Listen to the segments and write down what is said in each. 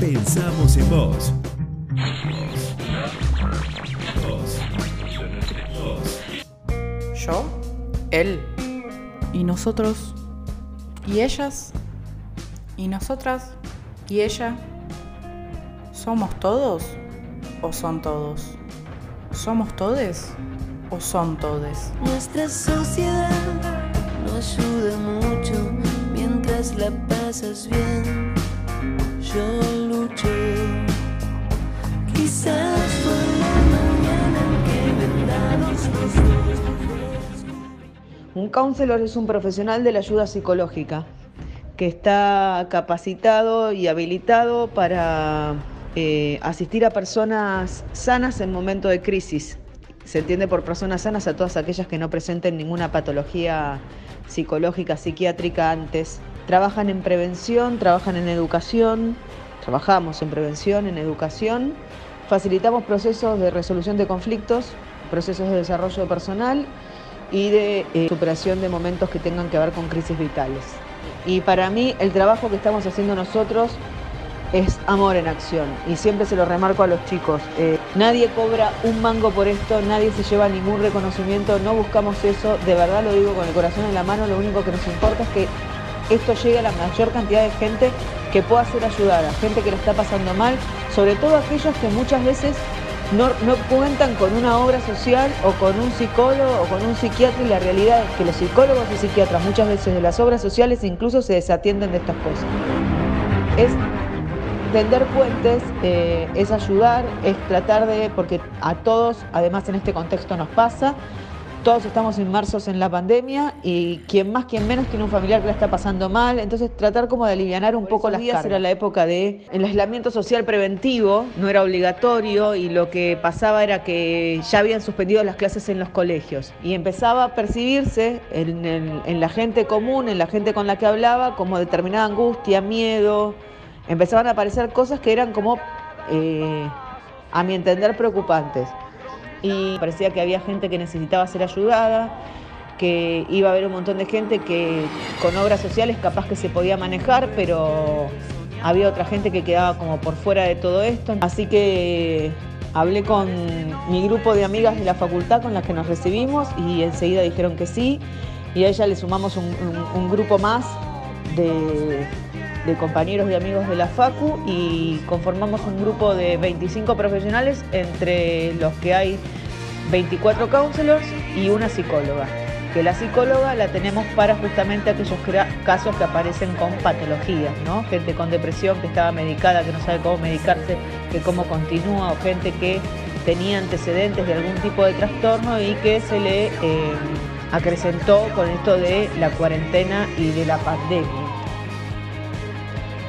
Pensamos en. Vos. Yo, él y nosotros y ellas y nosotras y ella. ¿Somos todos o son todos? ¿Somos todes o son todes? Nuestra sociedad no ayuda mucho mientras la pasas bien. Yo lucho. Quizás por la mañana en que vendamos los dos. Un counselor es un profesional de la ayuda psicológica que está capacitado y habilitado para eh, asistir a personas sanas en momento de crisis. Se entiende por personas sanas a todas aquellas que no presenten ninguna patología psicológica, psiquiátrica antes. Trabajan en prevención, trabajan en educación, trabajamos en prevención, en educación, facilitamos procesos de resolución de conflictos, procesos de desarrollo personal y de eh, superación de momentos que tengan que ver con crisis vitales. Y para mí el trabajo que estamos haciendo nosotros es amor en acción y siempre se lo remarco a los chicos. eh, nadie cobra un mango por esto, nadie se lleva ningún reconocimiento, no buscamos eso, de verdad lo digo con el corazón en la mano, lo único que nos importa es que esto llegue a la mayor cantidad de gente que pueda ser ayudada, gente que lo está pasando mal, sobre todo aquellos que muchas veces no, no cuentan con una obra social o con un psicólogo o con un psiquiatra y la realidad es que los psicólogos y psiquiatras muchas veces de las obras sociales incluso se desatienden de estas cosas. Es tender puentes, eh, es ayudar, es tratar de, porque a todos, además en este contexto nos pasa, todos estamos inmersos en la pandemia y quien más, quien menos tiene un familiar que la está pasando mal, entonces tratar como de aliviar un poco las cargas. Era la época de el aislamiento social preventivo, no era obligatorio y lo que pasaba era que ya habían suspendido las clases en los colegios y empezaba a percibirse en, el- en la gente común, en la gente con la que hablaba, como determinada angustia, miedo, empezaban a aparecer cosas que eran como, eh, a mi entender, preocupantes y parecía que había gente que necesitaba ser ayudada, que iba a haber un montón de gente que con obras sociales capaz que se podía manejar, pero había otra gente que quedaba como por fuera de todo esto. Así que hablé con mi grupo de amigas de la facultad con las que nos recibimos y enseguida dijeron que sí. Y a ella le sumamos un, grupo más de, de compañeros y amigos de la FACU y conformamos un grupo de 25 profesionales entre los que hay 24 counselors y una psicóloga. Que la psicóloga la tenemos para justamente aquellos casos que aparecen con patologías, ¿no? Gente con depresión que estaba medicada, que no sabe cómo medicarse, que cómo continúa, o gente que tenía antecedentes de algún tipo de trastorno y que se le eh, acrecentó con esto de la cuarentena y de la pandemia.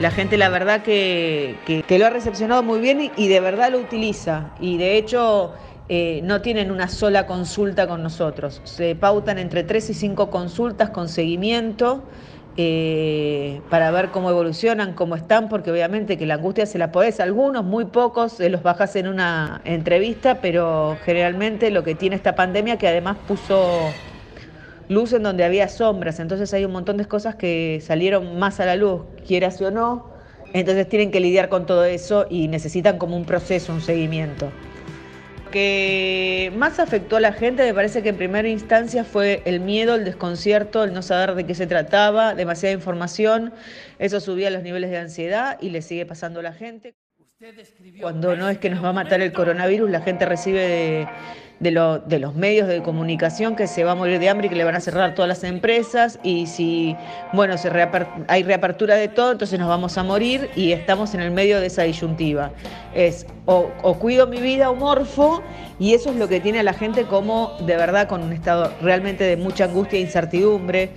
La gente la verdad que, que- lo ha recepcionado muy bien y, de verdad lo utiliza. Y de hecho eh, no tienen una sola consulta con nosotros. Se pautan entre tres y cinco consultas con seguimiento eh, para ver cómo evolucionan, cómo están, porque obviamente que la angustia se la podés, algunos, muy pocos, se los bajás en una entrevista, pero generalmente lo que tiene esta pandemia que además puso luz en donde había sombras, entonces hay un montón de cosas que salieron más a la luz, quieras o no, entonces tienen que lidiar con todo eso y necesitan como un proceso, un seguimiento. Lo que más afectó a la gente me parece que en primera instancia fue el miedo, el desconcierto, el no saber de qué se trataba, demasiada información, eso subía los niveles de ansiedad y le sigue pasando a la gente. Cuando no es que nos va a matar el coronavirus, la gente recibe de, de lo- de los medios de comunicación que se va a morir de hambre y que le van a cerrar todas las empresas. Y si, bueno, se reaper- hay reapertura de todo, entonces nos vamos a morir y estamos en el medio de esa disyuntiva. Es o, o cuido mi vida o morfo y eso es lo que tiene a la gente como de verdad con un estado realmente de mucha angustia e incertidumbre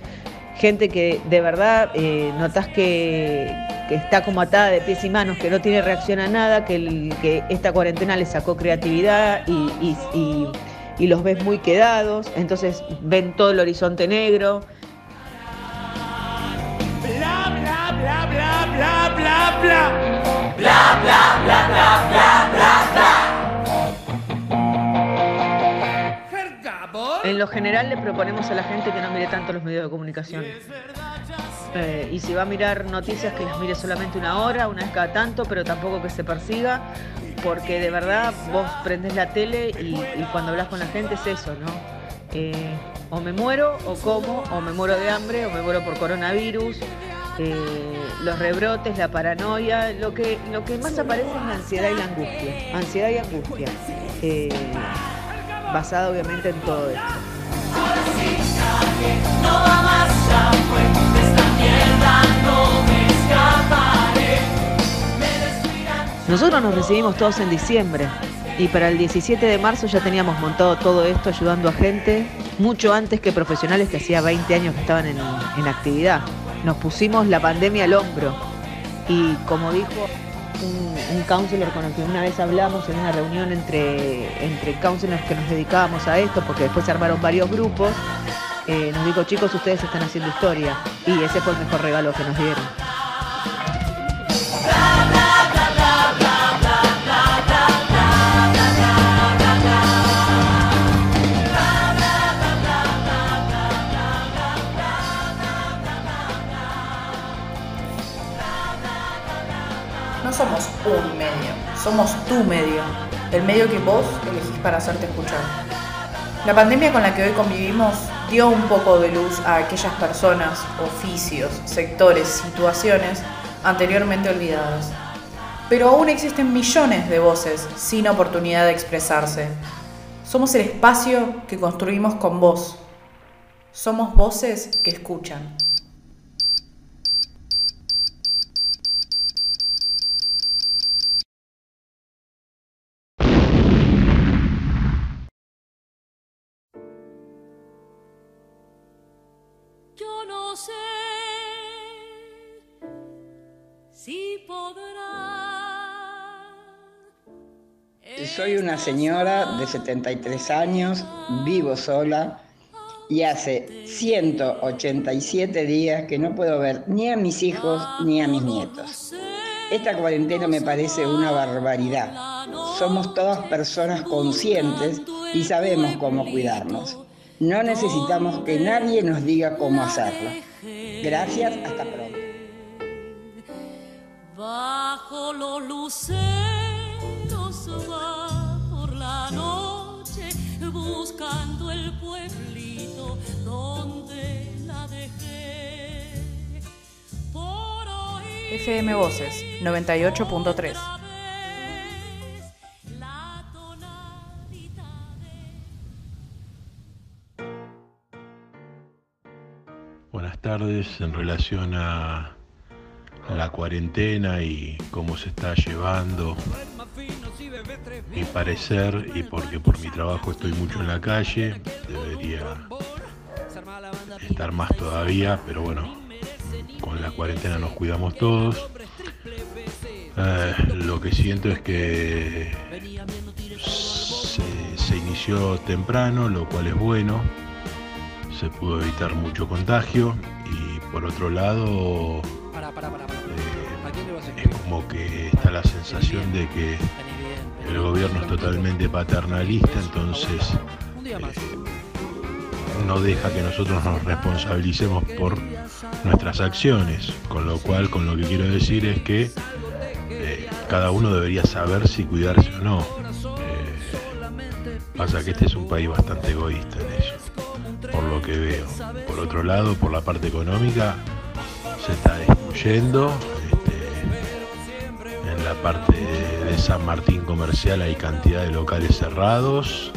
gente que de verdad eh, notas que, que está como atada de pies y manos, que no tiene reacción a nada, que, el- que esta cuarentena le sacó creatividad y, y- y- y los ves muy quedados, entonces ven todo el horizonte negro. Bla bla bla bla bla bla bla. Herr Gabor? En lo general le proponemos a la gente que no mire tanto los medios de comunicación. Eh, y si va a mirar noticias, que las mire solamente una hora, una vez cada tanto, pero tampoco que se persiga, porque de verdad vos prendés la tele y, cuando hablas con la gente es eso, ¿no? Eh, o me muero, o como, o me muero de hambre, o me muero por coronavirus, eh, los rebrotes, la paranoia, lo que, lo que más aparece es la ansiedad y la angustia. Ansiedad y angustia. Basada obviamente en todo esto. Nosotros nos recibimos todos en diciembre y para el 17 de marzo ya teníamos montado todo esto ayudando a gente, mucho antes que profesionales que hacía 20 años que estaban en, en actividad. Nos pusimos la pandemia al hombro y como dijo un, un counselor con el que una vez hablamos en una reunión entre, entre counselors que nos dedicábamos a esto, porque después se armaron varios grupos, eh, nos dijo chicos ustedes están haciendo historia y ese fue el mejor regalo que nos dieron. Somos tu medio, el medio que vos elegís para hacerte escuchar. La pandemia con la que hoy convivimos dio un poco de luz a aquellas personas, oficios, sectores, situaciones anteriormente olvidadas. Pero aún existen millones de voces sin oportunidad de expresarse. Somos el espacio que construimos con vos. Somos voces que escuchan. No sé si podrá. Soy una señora de 73 años, vivo sola y hace 187 días que no puedo ver ni a mis hijos ni a mis nietos. Esta cuarentena me parece una barbaridad. Somos todas personas conscientes y sabemos cómo cuidarnos. No necesitamos que nadie nos diga cómo hacerlo. Gracias, hasta pronto. Bajo los luceros va por la noche buscando el pueblito donde la dejé. Por oír FM Voces 98.3. tardes. En relación a la cuarentena y cómo se está llevando, mi parecer, y porque por mi trabajo estoy mucho en la calle, debería estar más todavía, pero bueno, con la cuarentena nos cuidamos todos. Eh, lo que siento es que se, inició temprano, lo cual es bueno se pudo evitar mucho contagio por otro lado eh, es como que está la sensación de que el gobierno es totalmente paternalista, entonces eh, no deja que nosotros nos responsabilicemos por nuestras acciones, con lo cual con lo que quiero decir es que eh, cada uno debería saber si cuidarse o no. Eh, pasa que este es un país bastante egoísta que veo. Por otro lado, por la parte económica, se está destruyendo. este, en la parte de, de San Martín comercial hay cantidad de locales cerrados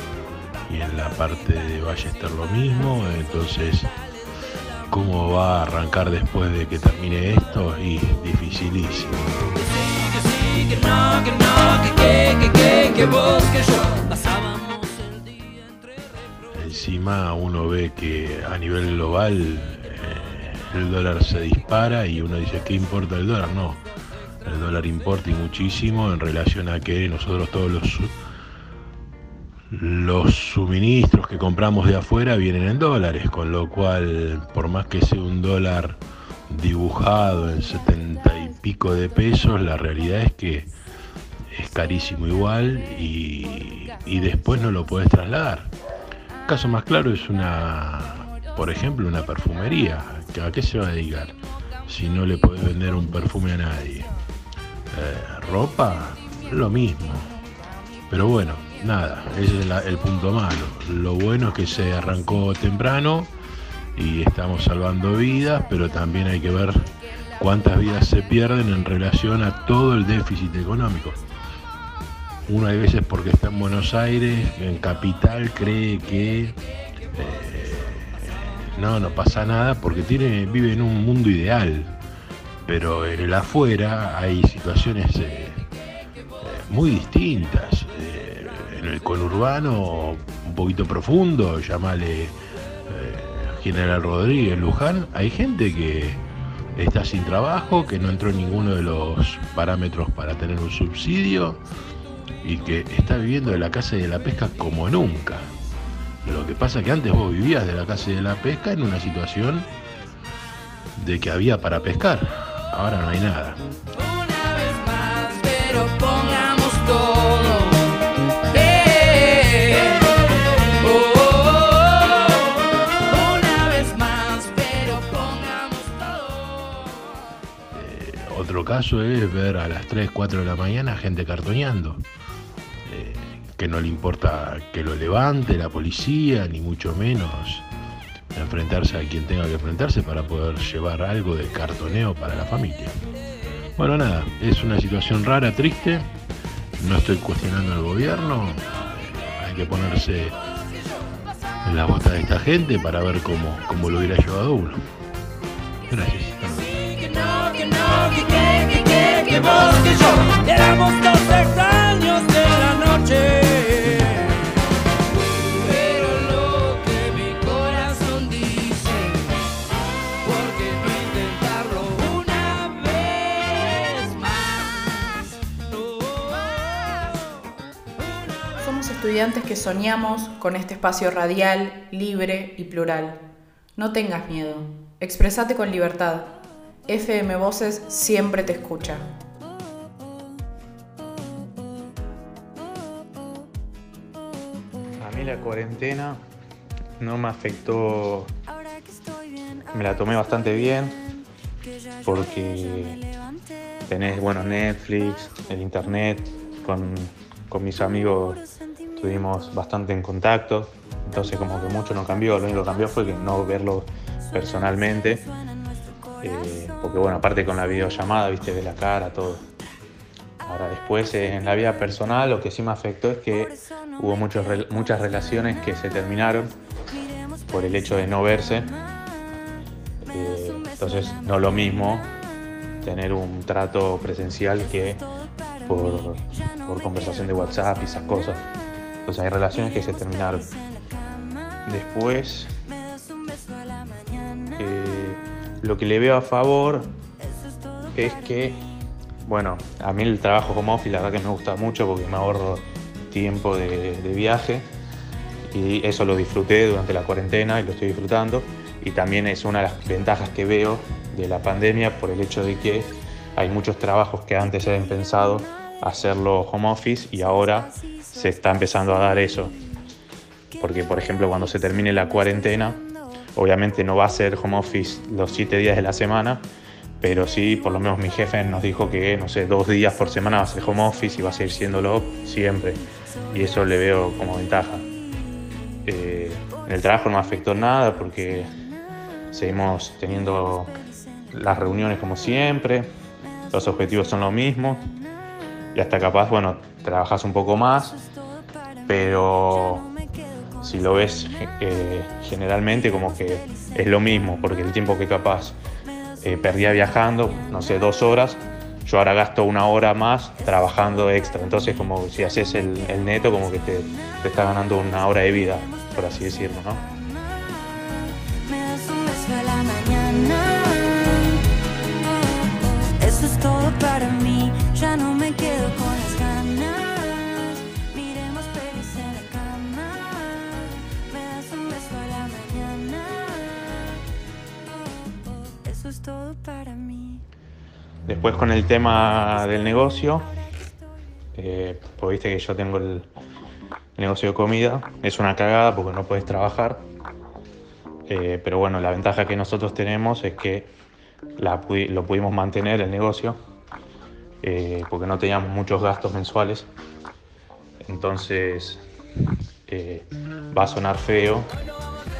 y en la parte de Ballester lo mismo. Entonces, ¿cómo va a arrancar después de que termine esto? Y dificilísimo. Encima uno ve que a nivel global eh, el dólar se dispara y uno dice, ¿qué importa el dólar? No, el dólar importa y muchísimo en relación a que nosotros todos los, los suministros que compramos de afuera vienen en dólares, con lo cual por más que sea un dólar dibujado en setenta y pico de pesos, la realidad es que es carísimo igual y, y después no lo puedes trasladar. Caso más claro es una, por ejemplo, una perfumería. ¿Que ¿A qué se va a dedicar? Si no le podés vender un perfume a nadie. Eh, ropa, lo mismo. Pero bueno, nada, ese es el punto malo. Lo bueno es que se arrancó temprano y estamos salvando vidas, pero también hay que ver cuántas vidas se pierden en relación a todo el déficit económico. Uno hay veces porque está en Buenos Aires, en capital, cree que eh, no, no pasa nada porque vive en un mundo ideal. Pero en el afuera hay situaciones eh, eh, muy distintas. En el conurbano, un poquito profundo, llamale General Rodríguez, Luján, hay gente que está sin trabajo, que no entró en ninguno de los parámetros para tener un subsidio y que está viviendo de la caza y de la pesca como nunca. Lo que pasa es que antes vos vivías de la caza y de la pesca en una situación de que había para pescar. Ahora no hay nada. Caso es ver a las 3, 4 de la mañana gente cartoneando. Eh, que no le importa que lo levante la policía, ni mucho menos enfrentarse a quien tenga que enfrentarse para poder llevar algo de cartoneo para la familia. Bueno, nada, es una situación rara, triste. No estoy cuestionando al gobierno. eh, hay que ponerse en la bota de esta gente para ver cómo, cómo lo hubiera llevado uno. Gracias. Que Somos estudiantes que soñamos con este espacio radial, libre y plural. No tengas miedo. Expresate con libertad. FM Voces siempre te escucha. A mí la cuarentena no me afectó, me la tomé bastante bien porque tenés, bueno, Netflix, el internet, con, con mis amigos estuvimos bastante en contacto, entonces como que mucho no cambió, lo único que cambió fue que no verlo personalmente, eh, porque bueno, aparte con la videollamada, viste, de la cara, todo. Ahora después eh, en la vida personal lo que sí me afectó es que hubo muchos, muchas relaciones que se terminaron por el hecho de no verse. Eh, entonces no lo mismo tener un trato presencial que por conversación de WhatsApp y esas cosas. Entonces hay relaciones que se terminaron. Después, lo que le veo a favor es que, bueno, a mí el trabajo home office la verdad que me gusta mucho porque me ahorro tiempo de, viaje y eso lo disfruté durante la cuarentena y lo estoy disfrutando. Y también es una de las ventajas que veo de la pandemia por el hecho de que hay muchos trabajos que antes se habían pensado hacerlo home office y ahora se está empezando a dar eso. Porque por ejemplo cuando se termine la cuarentena obviamente no va a ser home office los siete días de la semana pero sí, por lo menos mi jefe nos dijo que, no sé, dos días por semana va a ser home office y va a seguir siéndolo siempre. Y eso le veo como ventaja. Eh, en el trabajo no me afectó nada porque seguimos teniendo las reuniones como siempre, los objetivos son los mismos y hasta capaz, bueno, trabajas un poco más, pero si lo ves eh, generalmente como que es lo mismo, porque el tiempo que capaz eh, perdía viajando, no sé, dos horas, yo ahora gasto una hora más trabajando extra. Entonces, como si haces el, neto, como que te, te está ganando una hora de vida, por así decirlo, ¿no? Eso es todo para mí. Ya no Después con el tema del negocio, eh, pues viste que yo tengo el, negocio de comida. Es una cagada porque no puedes trabajar. Eh, pero bueno, la ventaja que nosotros tenemos es que lo pudimos mantener el negocio eh, porque no teníamos muchos gastos mensuales. Entonces eh, va a sonar feo,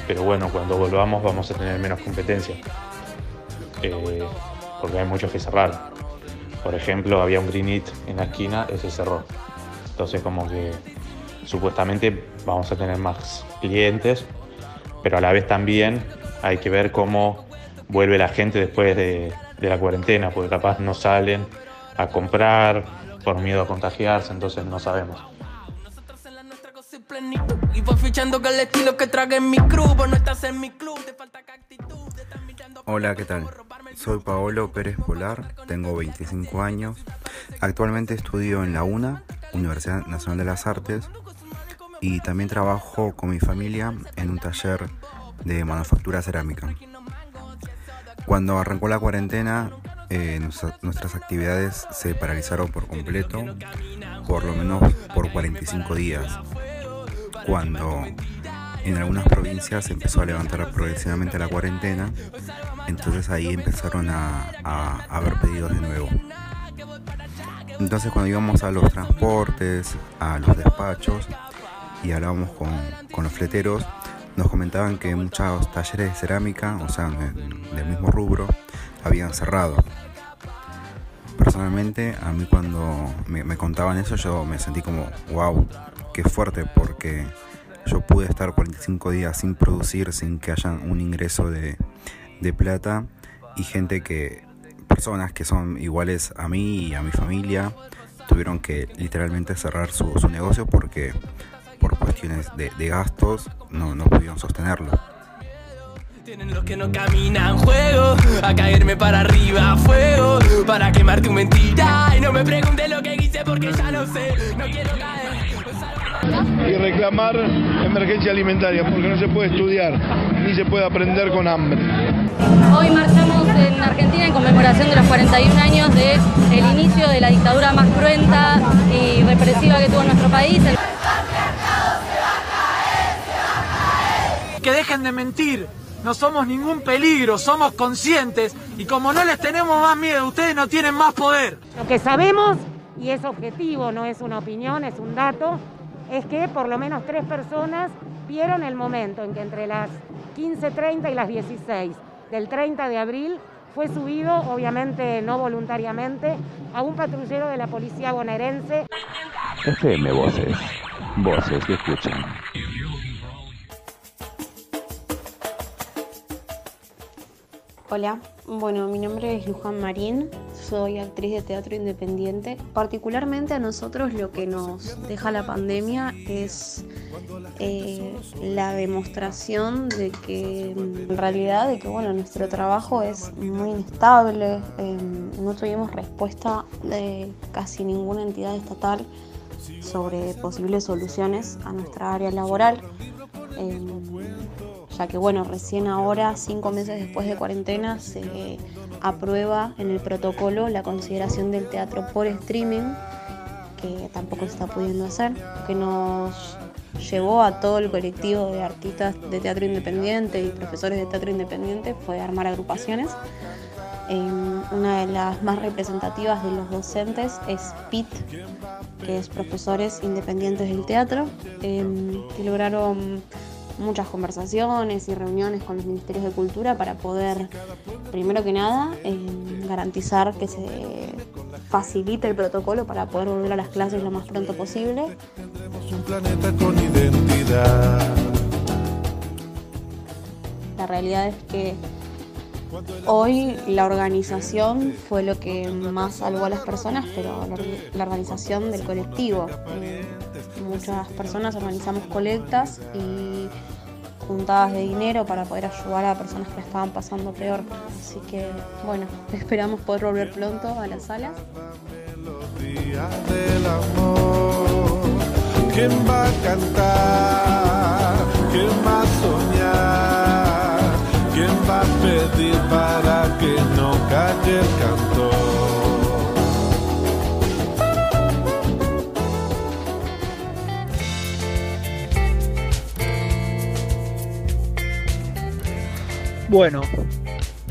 pero bueno, cuando volvamos vamos a tener menos competencia. Porque hay muchos que cerraron. Por ejemplo, había un Green Eat en la esquina, ese cerró. Entonces como que supuestamente vamos a tener más clientes, pero a la vez también hay que ver cómo vuelve la gente después de, la cuarentena, porque capaz no salen a comprar por miedo a contagiarse, entonces no sabemos. Y con el estilo que en mi club. No estás en mi club, te falta actitud. Hola, ¿qué tal? Soy Paolo Pérez Polar, tengo 25 años. Actualmente estudio en la UNA, Universidad Nacional de las Artes, y también trabajo con mi familia en un taller de manufactura cerámica. Cuando arrancó la cuarentena, eh, nuestra- nuestras actividades se paralizaron por completo, por lo menos por 45 días. Cuando en algunas provincias empezó a levantar progresivamente la cuarentena, entonces ahí empezaron a, a, haber pedidos de nuevo. Entonces cuando íbamos a los transportes, a los despachos y hablábamos con, los fleteros, nos comentaban que muchos talleres de cerámica, o sea, de- del mismo rubro, habían cerrado. Personalmente, a mí cuando me, me contaban eso, yo me sentí como, wow, qué fuerte, porque yo pude estar 45 días sin producir, sin que haya un ingreso de, de plata, y gente que, personas que son iguales a mí y a mi familia, tuvieron que literalmente cerrar su, su negocio porque por cuestiones de, de gastos no, no pudieron sostenerlo. Tienen los que no caminan juego A caerme para arriba fuego Para quemar tu mentira Y no me preguntes lo que hice porque ya lo sé No quiero caer y reclamar emergencia alimentaria, porque no se puede estudiar ni se puede aprender con hambre. Hoy marchamos en Argentina en conmemoración de los 41 años del inicio de la dictadura más cruenta y represiva que tuvo nuestro país. El- Que dejen de mentir. No somos ningún peligro, somos conscientes y como no les tenemos más miedo, ustedes no tienen más poder. Lo que sabemos, y es objetivo, no es una opinión, es un dato, es que por lo menos tres personas vieron el momento en que entre las 15.30 y las 16 del 30 de abril fue subido, obviamente no voluntariamente, a un patrullero de la policía bonaerense. FM Voces. Voces que escuchan. Hola, bueno, mi nombre es Luján Marín, soy actriz de teatro independiente. Particularmente a nosotros lo que nos deja la pandemia es eh, la demostración de que en realidad de que bueno nuestro trabajo es muy inestable, eh, no tuvimos respuesta de casi ninguna entidad estatal sobre posibles soluciones a nuestra área laboral. Eh, ya que bueno, recién ahora, cinco meses después de cuarentena, se aprueba en el protocolo la consideración del teatro por streaming, que tampoco se está pudiendo hacer, que nos llevó a todo el colectivo de artistas de teatro independiente y profesores de teatro independiente fue armar agrupaciones. Eh, una de las más representativas de los docentes es PIT, que es Profesores Independientes del Teatro, eh, que lograron muchas conversaciones y reuniones con los ministerios de cultura para poder, primero que nada, eh, garantizar que se facilite el protocolo para poder volver a las clases lo más pronto posible. Un planeta con identidad. La realidad es que hoy la organización fue lo que más salvó a las personas, pero la, la organización del colectivo. Eh, muchas personas organizamos colectas y juntadas de dinero para poder ayudar a personas que la estaban pasando peor. Así que, bueno, esperamos poder volver pronto a del amor. ¿Quién va a cantar? ¿Quién va a soñar? ¿Quién va a pedir para que no calle el cantor? Bueno,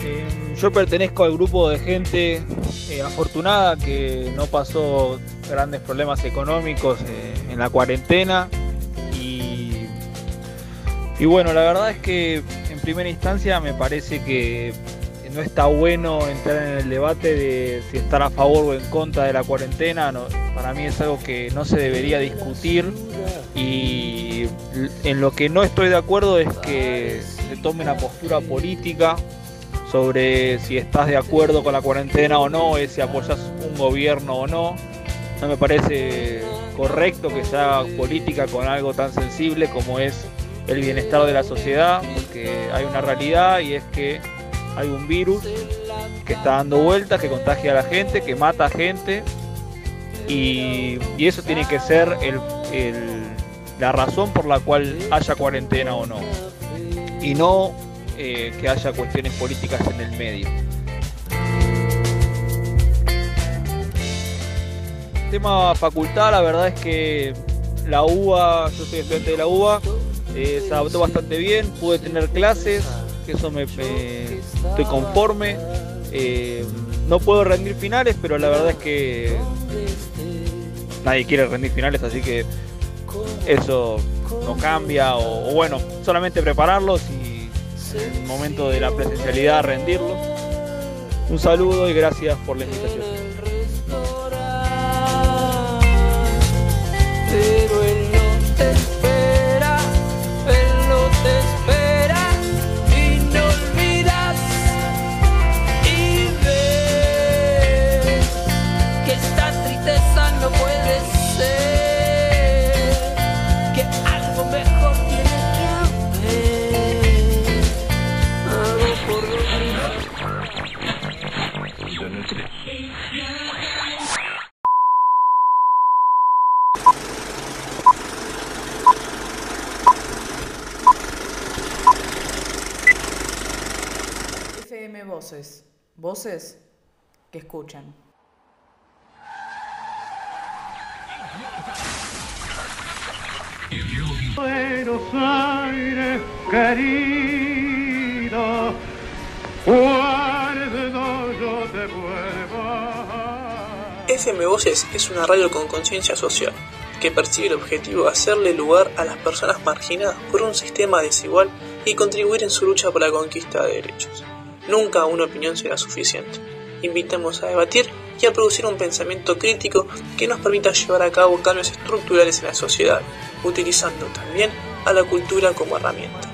eh, yo pertenezco al grupo de gente eh, afortunada que no pasó grandes problemas económicos eh, en la cuarentena y, y bueno, la verdad es que en primera instancia me parece que no está bueno entrar en el debate de si estar a favor o en contra de la cuarentena. no- para mí es algo que no se debería discutir y en lo que no estoy de acuerdo es que se tome una postura política sobre si estás de acuerdo con la cuarentena o no, es si apoyas un gobierno o no. No me parece correcto que se política con algo tan sensible como es el bienestar de la sociedad, porque hay una realidad y es que hay un virus que está dando vueltas, que contagia a la gente, que mata a gente y, eso tiene que ser el- la razón por la cual haya cuarentena o no. Y no eh, que haya cuestiones políticas en el medio. Tema facultad, la verdad es que la UBA, yo soy estudiante de la UBA, eh, se adaptó bastante bien, pude tener clases, que eso me, estoy conforme. Eh, no puedo rendir finales, pero la verdad es que nadie quiere rendir finales, así que eso no cambia, o, o bueno, solamente prepararlos y en el momento de la presencialidad rendirlos. Un saludo y gracias por la invitación. Escuchan. Buenos Aires, querido, cuando yo te vuelva. FM Voces es una radio con conciencia social que persigue el objetivo de hacerle lugar a las personas marginadas por un sistema desigual y contribuir en su lucha por la conquista de derechos. Nunca una opinión será suficiente. Invitamos a debatir y a producir un pensamiento crítico que nos permita llevar a cabo cambios estructurales en la sociedad, utilizando también a la cultura como herramienta.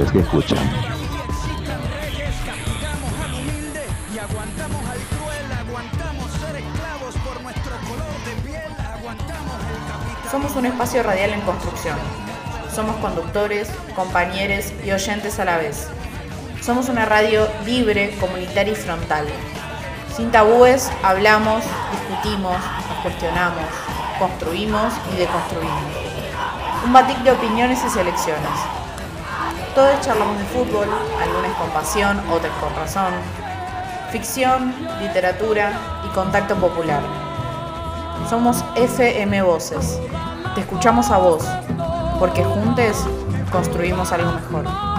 El capital. Somos un espacio radial en construcción. Somos conductores, compañeros y oyentes a la vez. Somos una radio libre, comunitaria y frontal. Sin tabúes, hablamos, discutimos, nos cuestionamos, construimos y deconstruimos. Un batic de opiniones y selecciones. Todos charlamos de fútbol, algunas con pasión, otras con razón. Ficción, literatura y contacto popular. Somos FM Voces. Te escuchamos a vos, porque juntos construimos algo mejor.